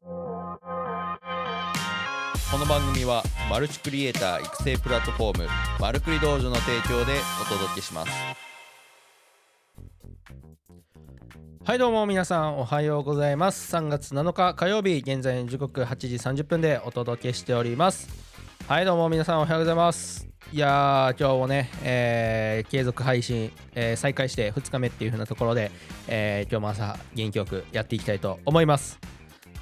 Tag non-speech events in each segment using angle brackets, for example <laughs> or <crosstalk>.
この番組はマルチクリエイター育成プラットフォームマルクリ道場の提供でお届けします。はいどうも皆さんおはようございます。3月7日火曜日現在時刻8時30分でお届けしております。はいどうも皆さんおはようございます。いやー今日もね、えー継続配信、えー再開して2日目っていう風なところで、えー今日も朝元気よくやっていきたいと思います。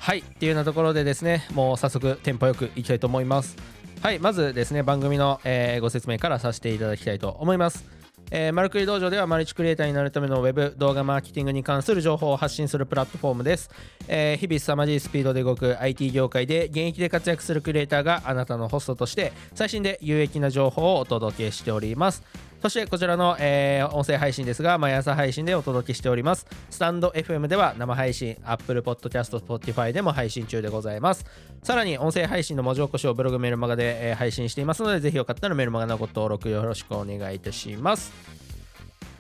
はいっていうようなところでですねもう早速テンポよくいきたいと思います。はいまずですね番組の、えーご説明からさせていただきたいと思います。えー、マルクリ道場ではマルチクリエイターになるためのウェブ動画マーケティングに関する情報を発信するプラットフォームです、えー日々凄まじいスピードで動く IT 業界で現役で活躍するクリエイターがあなたのホストとして最新で有益な情報をお届けしております。そしてこちらの、えー音声配信ですが毎朝配信でお届けしておりますスタンド FM では生配信 Apple Podcast Spotify でも配信中でございますさらに音声配信の文字起こしをブログメルマガで、えー配信していますのでぜひよかったらメルマガのご登録よろしくお願いいたします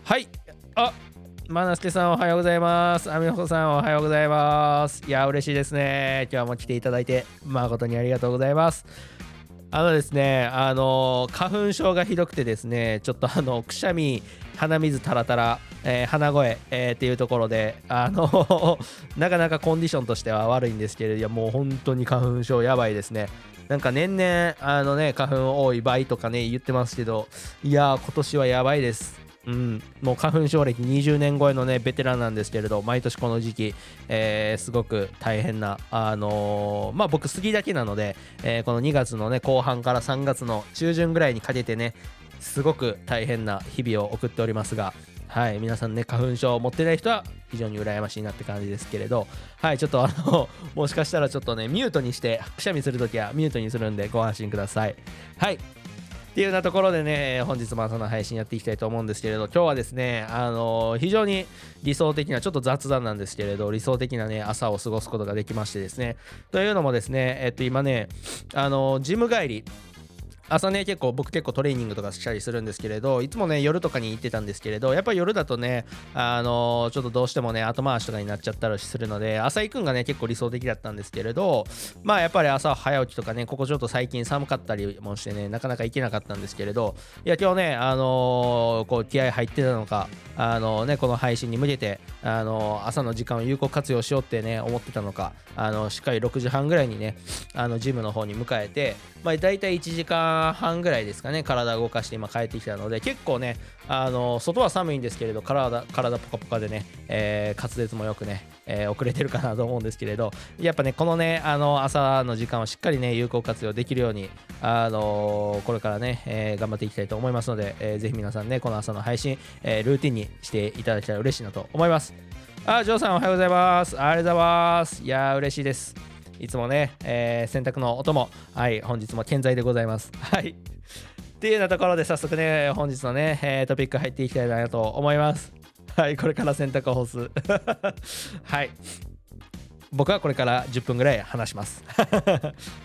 はいあマナスケさんおはようございます。アミホさんおはようございます。いや、嬉しいですね。今日も来ていただいて誠にありがとうございます。あのですね、あの花粉症がひどくてですね、ちょっとあのくしゃみ、鼻水たらたら、えー鼻声、えーっていうところで、あの <laughs> なかなかコンディションとしては悪いんですけれど、いやもう本当に花粉症やばいですね。なんか年々あのね花粉多い倍とかね言ってますけど、いやー今年はやばいです。うん、もう花粉症歴20年超えのねベテランなんですけれど毎年この時期、えーすごく大変なあのーまあ僕杉だけなので、えーこの2月のね後半から3月の中旬ぐらいにかけてねすごく大変な日々を送っておりますがはい皆さんね花粉症を持ってない人は非常に羨ましいなって感じですけれどはいちょっとあのもしかしたらちょっとねミュートにしてくしゃみするときはミュートにするんでご安心ください。はい。っていうようなところでね、本日も朝の配信やっていきたいと思うんですけれど、今日はですね、あの非常に理想的な、ちょっと雑談なんですけれど、理想的なね、朝を過ごすことができましてですね、というのもですね、えっと、今ね、あのジム帰り、朝ね結構僕結構トレーニングとかしたりするんですけれどいつもね夜とかに行ってたんですけれどやっぱり夜だとねあのちょっとどうしてもね後回しとかになっちゃったりするので朝行くんがね結構理想的だったんですけれどまあやっぱり朝早起きとかねここちょっと最近寒かったりもしてねなかなか行けなかったんですけれどいや今日ねあのこう気合入ってたのかあのねこの配信に向けてあの朝の時間を有効活用しようってね思ってたのかあのしっかり6時半ぐらいにねあのジムの方に迎えてまあ大体1時間半ぐらいですかね体動かして今帰ってきたので結構ねあの外は寒いんですけれど体体ポカポカでね、えー滑舌もよくね、えー遅れてるかなと思うんですけれどやっぱねこのねあの朝の時間をしっかりね有効活用できるようにあのこれからね、えー頑張っていきたいと思いますので、えーぜひ皆さんねこの朝の配信、えールーティンにしていただけたら嬉しいなと思います。あジョーさんおはようございます。ありがとうございます。いやー嬉しいです。いつもね、えー洗濯の音も、はい、本日も健在でございます。<laughs> はい。っていうようなところで早速ね、本日のね、えートピック入っていきたいなと思います。<laughs> はい、これから洗濯を干す。<laughs> はい。僕はこれから10分ぐらい話します。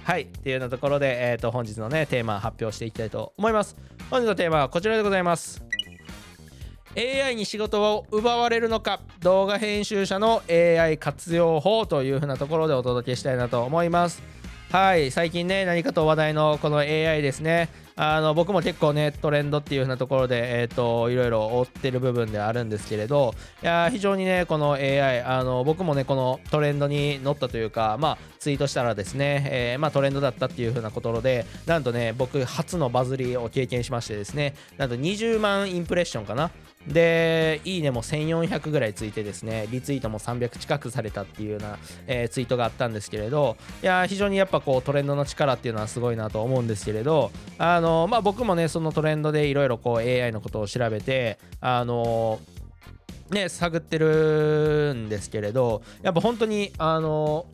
はい。っていうようなところで、えー、と本日のね、テーマ発表していきたいと思います。本日のテーマはこちらでございます。AI に仕事を奪われるのか動画編集者の AI 活用法というふうなところでお届けしたいなと思います。はい最近ね何かと話題のこの AI ですね。あの僕も結構ねトレンドっていう風なところで、えー、といろいろ追ってる部分ではあるんですけれどいや非常にねこの AI あの僕もねこのトレンドに乗ったというかまあツイートしたらですね、えーまあ、トレンドだったっていう風なところでなんとね僕初のバズりを経験しましてですねなんと20万インプレッションかなで、いいねも1400ぐらいついてですね、リツイートも300近くされたっていうような、えーツイートがあったんですけれど、いや、非常にやっぱこうトレンドの力っていうのはすごいなと思うんですけれど、あのまあ、僕もね、そのトレンドでいろいろこう AI のことを調べて、あのね、探ってるんですけれど、やっぱ本当に、あの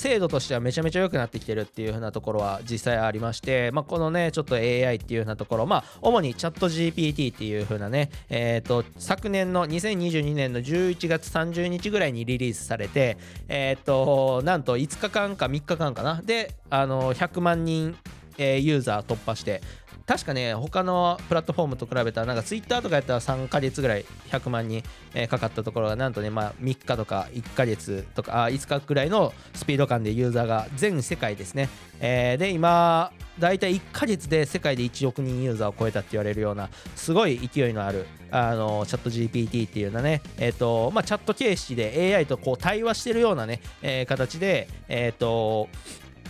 精度としてはめちゃめちゃ良くなってきてるっていう風なところは実際ありまして、まあ、このねちょっと AI っていう風なところまあ主にチャット GPT っていう風なねえっ、と昨年の2022年の11月30日ぐらいにリリースされてえっ、となんと5日間か3日間かな。であの100万人えユーザー突破して確かね他のプラットフォームと比べたらなんかツイッターとかやったら3ヶ月ぐらい100万人、えかかったところがなんとね、まあ、3日とか1ヶ月とかあ5日ぐらいのスピード感でユーザーが全世界ですね、えーで今大体1ヶ月で世界で1億人ユーザーを超えたって言われるようなすごい勢いのあるあのチャット GPT っていうようなね、えーとまあ、チャット形式で AI とこう対話してるようなね、えー形で、えーと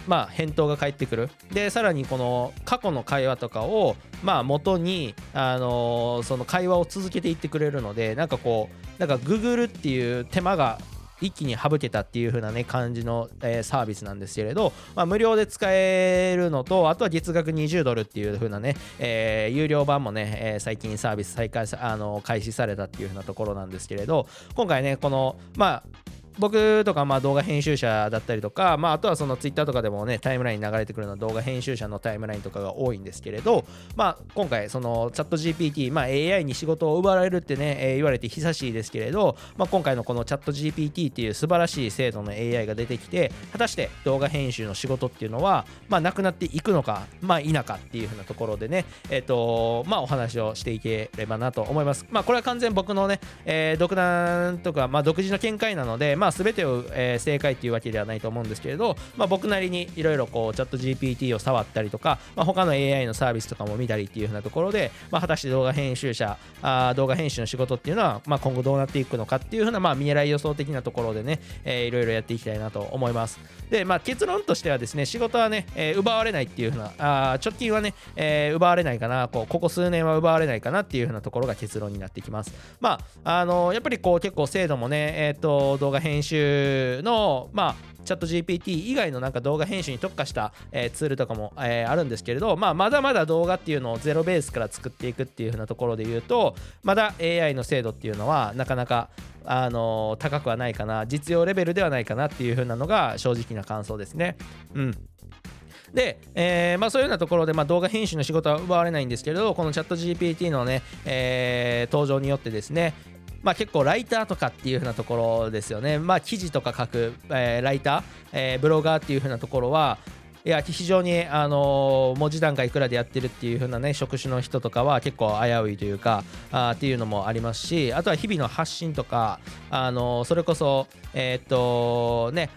まあ、返答が返ってくる。でさらにこの過去の会話とかをまあ元に、あのその会話を続けていってくれるのでなんかこうなんか Google っていう手間が一気に省けたっていう風なね感じの、えーサービスなんですけれど、まあ、無料で使えるのとあとは月額20ドルっていう風なね、えー有料版もね、えー最近サービス再開あの開始されたっていう風なところなんですけれど今回ねこのまあ僕とかまあ動画編集者だったりとか、まあ、あとはそのツイッターとかでもねタイムラインに流れてくるのは動画編集者のタイムラインとかが多いんですけれど、まあ、今回そのチャット GPT、まあ、AI に仕事を奪われるってね、えー言われて久しいですけれど、まあ、今回のこのチャット GPT っていう素晴らしい精度の AI が出てきて果たして動画編集の仕事っていうのは、まあ、なくなっていくのか、まあ、否かっていうふうなところでね、えっとまあ、お話をしていければなと思います。まあ、これは完全僕のね、えー独断とか、まあ、独自の見解なので、まあ、全てを、えー正解っていうわけではないと思うんですけれど、まあ、僕なりにいろいろこうチャット GPT を触ったりとか、まあ、他の AI のサービスとかも見たりっていうふうなところで、まあ、果たして動画編集者あ動画編集の仕事っていうのは、まあ、今後どうなっていくのかっていうふうな、まあ、未来予想的なところでね、えーいろいろやっていきたいなと思います。で、まあ、結論としてはですね仕事はね、えー奪われないっていうふうなあ直近はね、えー奪われないかなこうここ数年は奪われないかなっていうふうなところが結論になってきます。まああのやっぱりこう結構精度もね、えー、と動画編編集のまあチャット GPT 以外のなんか動画編集に特化した、えーツールとかも、えーあるんですけれど、まあ、まだまだ動画っていうのをゼロベースから作っていくっていう風なところで言うとまだ AI の精度っていうのはなかなか、あのー高くはないかな実用レベルではないかなっていう風なのが正直な感想ですね。うんで、えーまあ、そういうようなところで、まあ、動画編集の仕事は奪われないんですけれどこのチャット GPT のね、えー登場によってですねまあ、結構ライターとかっていう風なところですよね。まあ、記事とか書く、えーライター、えーブロガーっていう風なところはいや非常に、あのー文字段階いくらでやってるっていう風なね職種の人とかは結構危ういというかあっていうのもありますしあとは日々の発信とか、あのーそれこそえっとね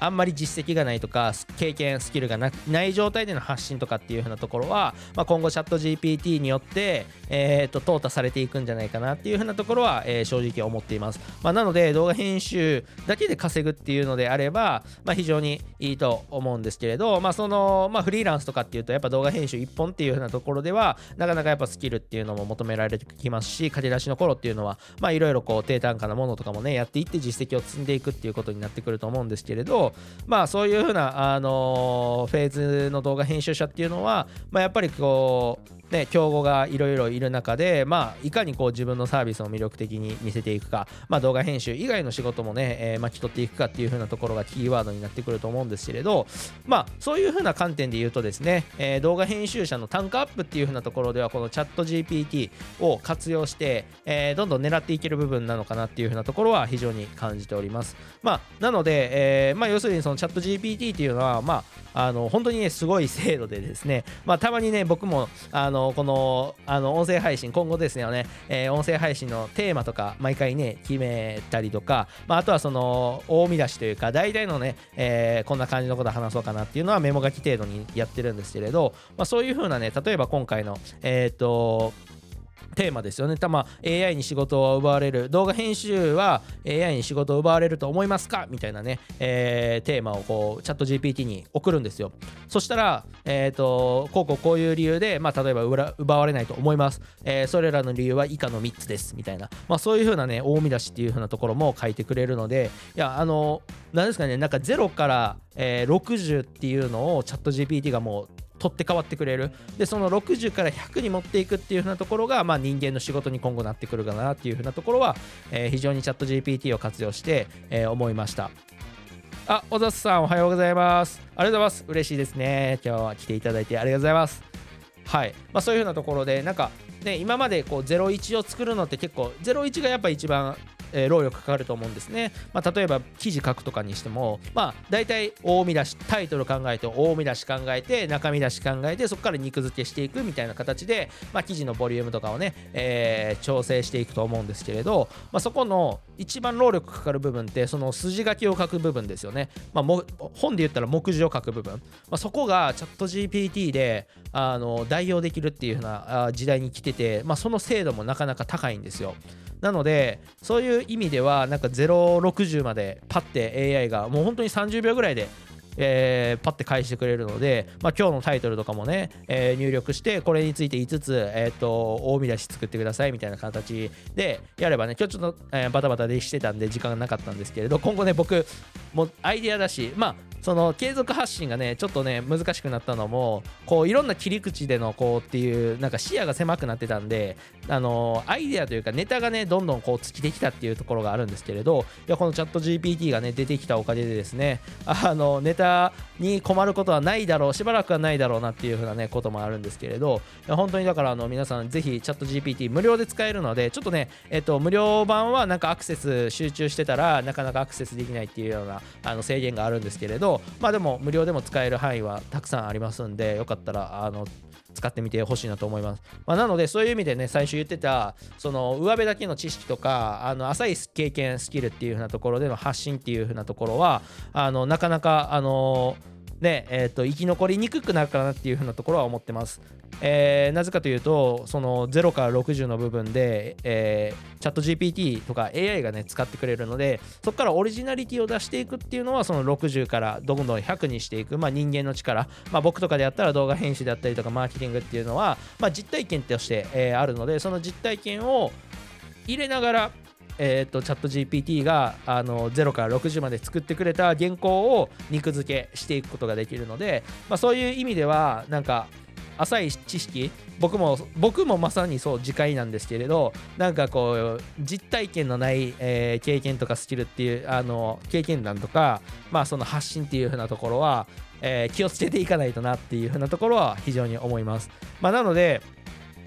あんまり実績がないとか経験スキルがなない状態での発信とかっていう風なところは、まあ、今後チャット GPT によって、えー、と淘汰されていくんじゃないかなっていう風なところは、えー正直思っています、まあ、なので動画編集だけで稼ぐっていうのであれば、まあ、非常にいいと思うんですけれど、まあそのまあ、フリーランスとかっていうとやっぱ動画編集1本っていう風なところではなかなかやっぱスキルっていうのも求められてきますし駆け出しの頃っていうのはまあいろいろこう低単価なものとかもねやっていって実績を積んでいくっていうことになってくると思うんですけれどまあそういうふうなあのフェーズの動画編集者っていうのはまあやっぱりこうね、競合がいろいろいる中で、まあ、いかにこう自分のサービスを魅力的に見せていくか、まあ、動画編集以外の仕事もね、えー巻き取っていくかっていう風なところがキーワードになってくると思うんですけれど、まあ、そういう風な観点で言うとですね、えー動画編集者の単価アップっていう風なところではこのチャット GPT を活用して、えーどんどん狙っていける部分なのかなっていう風なところは非常に感じております。まあ、なので、えま、要するにそのチャット GPT っていうのは、まあ、あの本当にねすごい精度でですね、まあ、たまにね僕もあののこのあの音声配信今後ですよね、えー音声配信のテーマとか毎回ね決めたりとか、まあ、あとはその大見出しというか大体のね、えーこんな感じのこと話そうかなっていうのはメモ書き程度にやってるんですけれど、まあ、そういう風なね例えば今回のえっ、とテーマですよね。たま AI に仕事を奪われる動画編集は AI に仕事を奪われると思いますか？みたいなね、えーテーマをこうチャット GPT に送るんですよ。そしたら、えっ、と、こうこうこういう理由で、まあ、例えば奪われないと思います。えーそれらの理由は以下の3つです。みたいな。まあ、そういうふうなね、大見出しっていうふうなところも書いてくれるので、いや、あの、なんですかね、なんか0から、えー60っていうのをチャット GPT がもう取って変わってくれる。でその60から100に持っていくっていう風なところが、まあ、人間の仕事に今後なってくるかなっていう風なところは、えー非常にチャット GPT を活用して、えー思いました。あ小田さんおはようございます。ありがとうございます。嬉しいですね。今日は来ていただいてありがとうございます。はい、まあ、そういう風なところでなんかね今までこう01を作るのって結構01がやっぱ一番え労力かかると思うんですね、まあ、例えば記事書くとかにしてもまあ大体大見出しタイトル考えて大見出し考えて中見出し考えてそこから肉付けしていくみたいな形で、まあ、記事のボリュームとかをね、えー調整していくと思うんですけれど、まあ、そこの一番労力かかる部分ってその筋書きを書く部分ですよね、まあ、も本で言ったら目次を書く部分、まあ、そこがチャット GPT であの代用できるっていう風な時代に来てて、まあ、その精度もなかなか高いんですよ。なのでそういう意味ではなんか060までパッて AI がもう本当に30秒ぐらいでえーパッて返してくれるので、まあ、今日のタイトルとかもね、えー入力してこれについて5つ、えー、と大見出し作ってくださいみたいな形でやればね今日ちょっと、えーバタバタでしてたんで時間がなかったんですけれど今後ね僕もアイデアだしまあその継続発信がねちょっとね難しくなったのもこういろんな切り口でのこうっていうなんか視野が狭くなってたんであのアイデアというかネタがねどんどんこう尽きてきたっていうところがあるんですけれどいやこのチャット GPT がね出てきたおかげでですねあのネタに困ることはないだろうしばらくはないだろうなっていうふうなねこともあるんですけれど本当にだからあの皆さんぜひチャット GPT 無料で使えるのでちょっとねえっと無料版はなんかアクセス集中してたらなかなかアクセスできないっていうようなあの制限があるんですけれどまあでも無料でも使える範囲はたくさんありますんでよかったらあの使ってみてほしいなと思います。まあ、なのでそういう意味でね最初言ってたその上辺だけの知識とかあの浅い経験スキルっていう風なところでの発信っていう風なところはあのなかなかあのねえー、と生き残りにくくなるかなっていうふうなところは思ってます。えーなぜかというとその0から60の部分で、えーチャット GPT とか AI がね使ってくれるのでそこからオリジナリティを出していくっていうのはその60からどんどん100にしていく、まあ、人間の力、まあ、僕とかでやったら動画編集であったりとかマーケティングっていうのは、まあ、実体験として、えーあるのでその実体験を入れながらえー、とチャット GPT があの0から60まで作ってくれた原稿を肉付けしていくことができるので、まあ、そういう意味ではなんか浅い知識僕も僕もまさにそう自戒なんですけれどなんかこう実体験のない、えー経験とかスキルっていうあの経験談とかまあその発信っていう風なところは、えー気をつけていかないとなっていう風なところは非常に思います。まあ、なので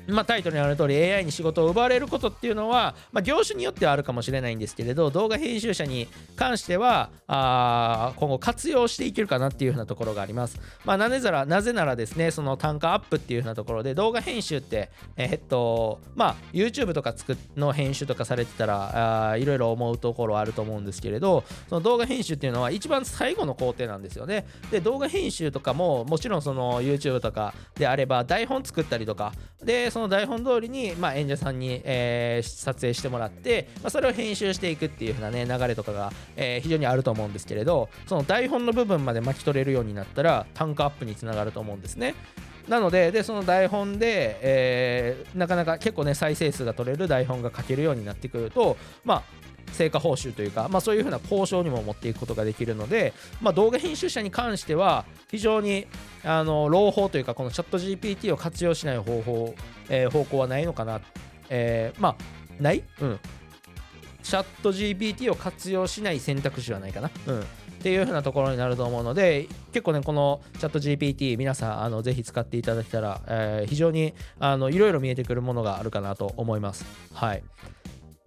まあ、タイトルにある通り AI に仕事を奪われることっていうのは、まあ、業種によってはあるかもしれないんですけれど動画編集者に関してはあ今後活用していけるかなっていうふうなところがあります。まあ、なぜならなぜならですねその単価アップっていうふうなところで動画編集ってえっとまあ YouTube とか作っの編集とかされてたらいろいろ思うところあると思うんですけれどその動画編集っていうのは一番最後の工程なんですよね。で動画編集とかももちろんその YouTube とかであれば台本作ったりとかでその台本通りに、まあ、演者さんに、えー撮影してもらって、まあ、それを編集していくっていう風なね流れとかが、えー非常にあると思うんですけれどその台本の部分まで巻き取れるようになったら単価アップにつながると思うんですね。なのででその台本で、えーなかなか結構ね再生数が取れる台本が書けるようになってくるとまあ成果報酬というか、まあ、そういうふうな交渉にも持っていくことができるので、まあ、動画編集者に関しては非常にあの朗報というかこのチャット GPT を活用しない方法、えー方向はないのかな、えーまあない？うん。チャット GPT を活用しない選択肢はないかな。うん。っていう風なところになると思うので結構ねこのチャット GPT 皆さんあのぜひ使っていただけたら、えー非常にあのいろいろ見えてくるものがあるかなと思います。はい。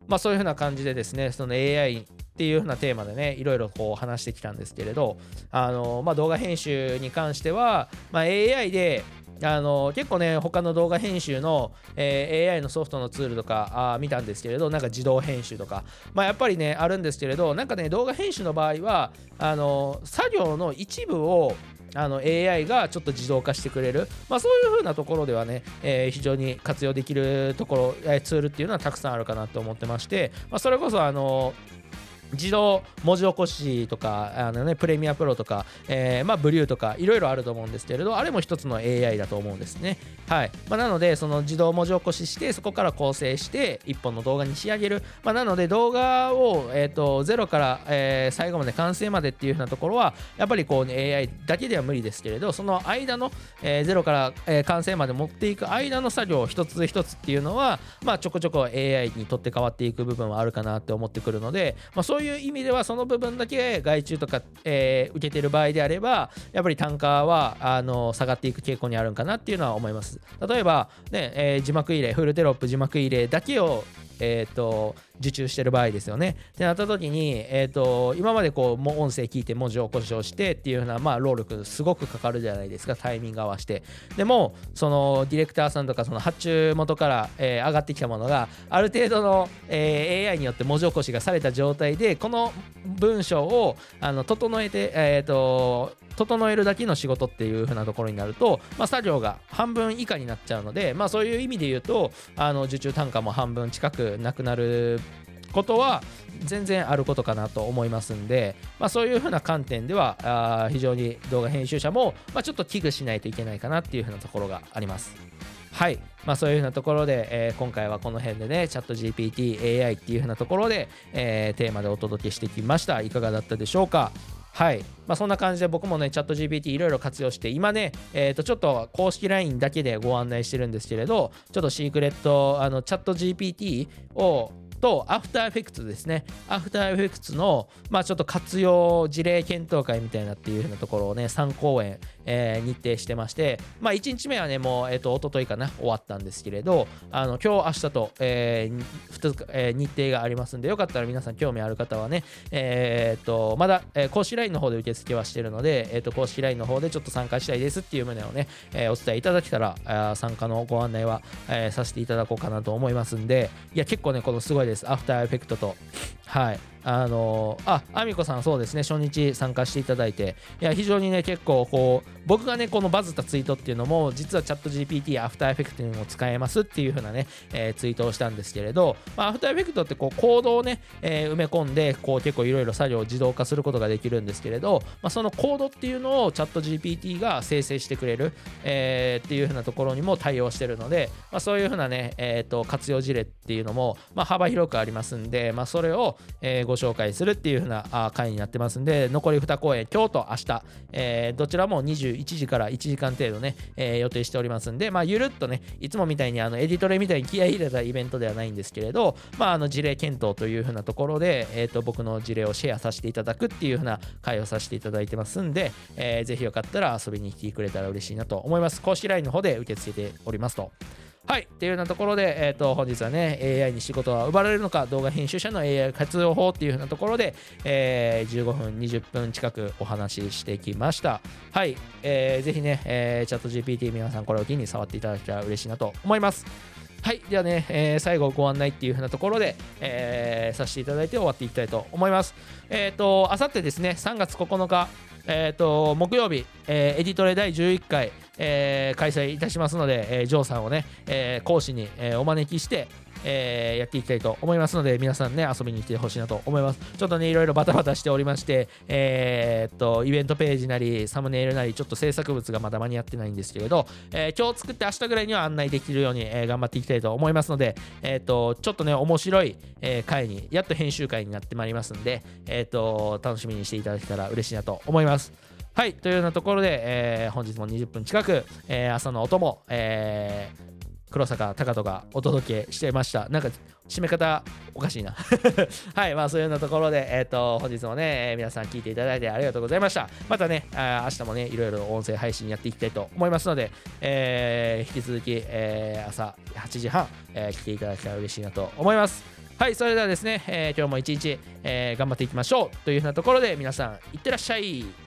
まあそういう風な感じでですねその AI っていう風なテーマでねいろいろこう話してきたんですけれどあの、まあ、動画編集に関しては、まあ、AI であの結構ね他の動画編集の、えー AI のソフトのツールとかあ見たんですけれどなんか自動編集とかまあやっぱりねあるんですけれどなんかね動画編集の場合はあの作業の一部をあの AI がちょっと自動化してくれる、まあ、そういう風なところではね、えー非常に活用できるところ、えツールっていうのはたくさんあるかなと思ってまして、まあ、それこそあの自動文字起こしとかあの、ね、プレミアプロとか、えーまあ、ブリューとかいろいろあると思うんですけれどあれも一つの AI だと思うんですね。はいまあ、なのでその自動文字起こししてそこから構成して一本の動画に仕上げる、まあ、なので動画を、えー、とゼロから、えー最後まで完成までっていう風なところはやっぱりこう、ね、AI だけでは無理ですけれどその間の、えーゼロから、えー完成まで持っていく間の作業一つ一つっていうのは、まあ、ちょこちょこ AI にとって変わっていく部分はあるかなって思ってくるので、まあ、そういうう意味ではその部分だけ外注とか、えー受けてる場合であればやっぱり単価はあの下がっていく傾向にあるんかなっていうのは思います。例えば、ねえー字幕入れフルテロップ字幕入れだけをえー、と受注してる場合ですよね。ってなった時に、えーと、今までこうも音声聞いて文字起こしをしてっていうような、まあ、労力すごくかかるじゃないですかタイミング合わせて。でもそのディレクターさんとかその発注元から、えー、上がってきたものがある程度の、えー、AI によって文字起こしがされた状態でこの文章をあの整えて、えーと整えるだけの仕事っていう風なところになると、まあ、作業が半分以下になっちゃうので、まあ、そういう意味で言うとあの受注単価も半分近くなくなることは全然あることかなと思いますんで、まあ、そういう風な観点ではあ非常に動画編集者も、まあ、ちょっと危惧しないといけないかなっていう風なところがあります。はい、まあ、そういうふうなところで、えー、今回はこの辺でね、チャット GPT、AI っていうふうなところで、えー、テーマでお届けしてきました。いかがだったでしょうか？はい。まあ、そんな感じで僕もね、チャット GPT いろいろ活用して、今ね、えっ、ー、と、ちょっと公式 LINE だけでご案内してるんですけれど、ちょっとシークレット、あの、チャット GPT をと、アフターエフェクツですね。アフターエフェクツの、まあちょっと活用事例検討会みたいなっていう風なところをね、3公演、えー、日程してまして、まあ1日目はね、もう、えっ、ー、と、一昨日かな、終わったんですけれど、あの、今日、明日と、えー、日、えー、日程がありますんで、よかったら皆さん興味ある方はね、えっ、と、まだ、えー、公式 LINE の方で受付はしてるので、えっ、と、公式 LINE の方でちょっと参加したいですっていう旨をね、えー、お伝えいただけたら、あ参加のご案内は、えー、させていただこうかなと思いますんで、いや、結構ね、このすごいです。アフターエフェクトと、はい、あのあ、あみこさんそうですね、初日参加していただいて、いや、非常にね、結構、こう、僕がね、このバズったツイートっていうのも、実はチャット GPT、アフターエフェクトにも使えますっていう風なね、えー、ツイートをしたんですけれど、まあ、アフターエフェクトってこう、コードをね、えー、埋め込んで、こう、結構いろいろ作業を自動化することができるんですけれど、まあ、そのコードっていうのをチャット GPT が生成してくれる、えー、っていう風なところにも対応してるので、まあ、そういう風なね、えっ、と、活用事例っていうのも、まあ、幅広くありますんで、まあ、それを、えご紹介するっていういう風な回になってますんで、残り2公演、今日と明日、えー、どちらも21時から1時間程度ね、えー、予定しておりますんで、まあ、ゆるっとね、いつもみたいにあのエディトレみたいに気合い入れたイベントではないんですけれど、まあ、あの事例検討という風なところで、えー、と僕の事例をシェアさせていただくっていう風な会をさせていただいてますんで、えー、ぜひよかったら遊びに来てくれたら嬉しいなと思います。公式 LINE の方で受け付けておりますと。はい。っていうようなところで、えっ、ー、と、本日はね、AI に仕事は奪われるのか、動画編集者の AI 活用法っていうようなところで、えー、15分、20分近くお話ししてきました。はい。えー、ぜひね、えー、チャット GPT 皆さんこれを機に触っていただけたら嬉しいなと思います。はい。ではね、えー、最後ご案内っていう風なところで、えー、させていただいて終わっていきたいと思います。えっ、ー、と、あさってですね、3月9日、えっ、ー、と、木曜日、えー、エディトレ第11回、えー、開催いたしますので、えー、ジョーさんをね、えー、講師に、えー、お招きして、えー、やっていきたいと思いますので、皆さんね、遊びに来てほしいなと思います。ちょっとね、いろいろバタバタしておりまして、えー、っと、イベントページなり、サムネイルなり、ちょっと制作物がまだ間に合ってないんですけれど、えー、今日作って明日ぐらいには案内できるように、え、頑張っていきたいと思いますので、え、っと、ちょっとね、面白い、え、回に、やっと編集会になってまいりますんで、え、っと、楽しみにしていただけたら嬉しいなと思います。はい、というようなところで、え、本日も20分近く、え、朝の音も、えー、黒坂高人がお届けしてました。なんか、締め方おかしいな <laughs> はい、まあそういうようなところで、えっ、ー、と、本日もね、えー、皆さん聞いていただいてありがとうございました。またね、あ明日もね、いろいろ音声配信やっていきたいと思いますので、えー、引き続き、えー、朝8時半、えー、来ていただけたら嬉しいなと思います。はい、それではですね、えー、今日も一日、えー、頑張っていきましょうというふうなところで皆さん、いってらっしゃい。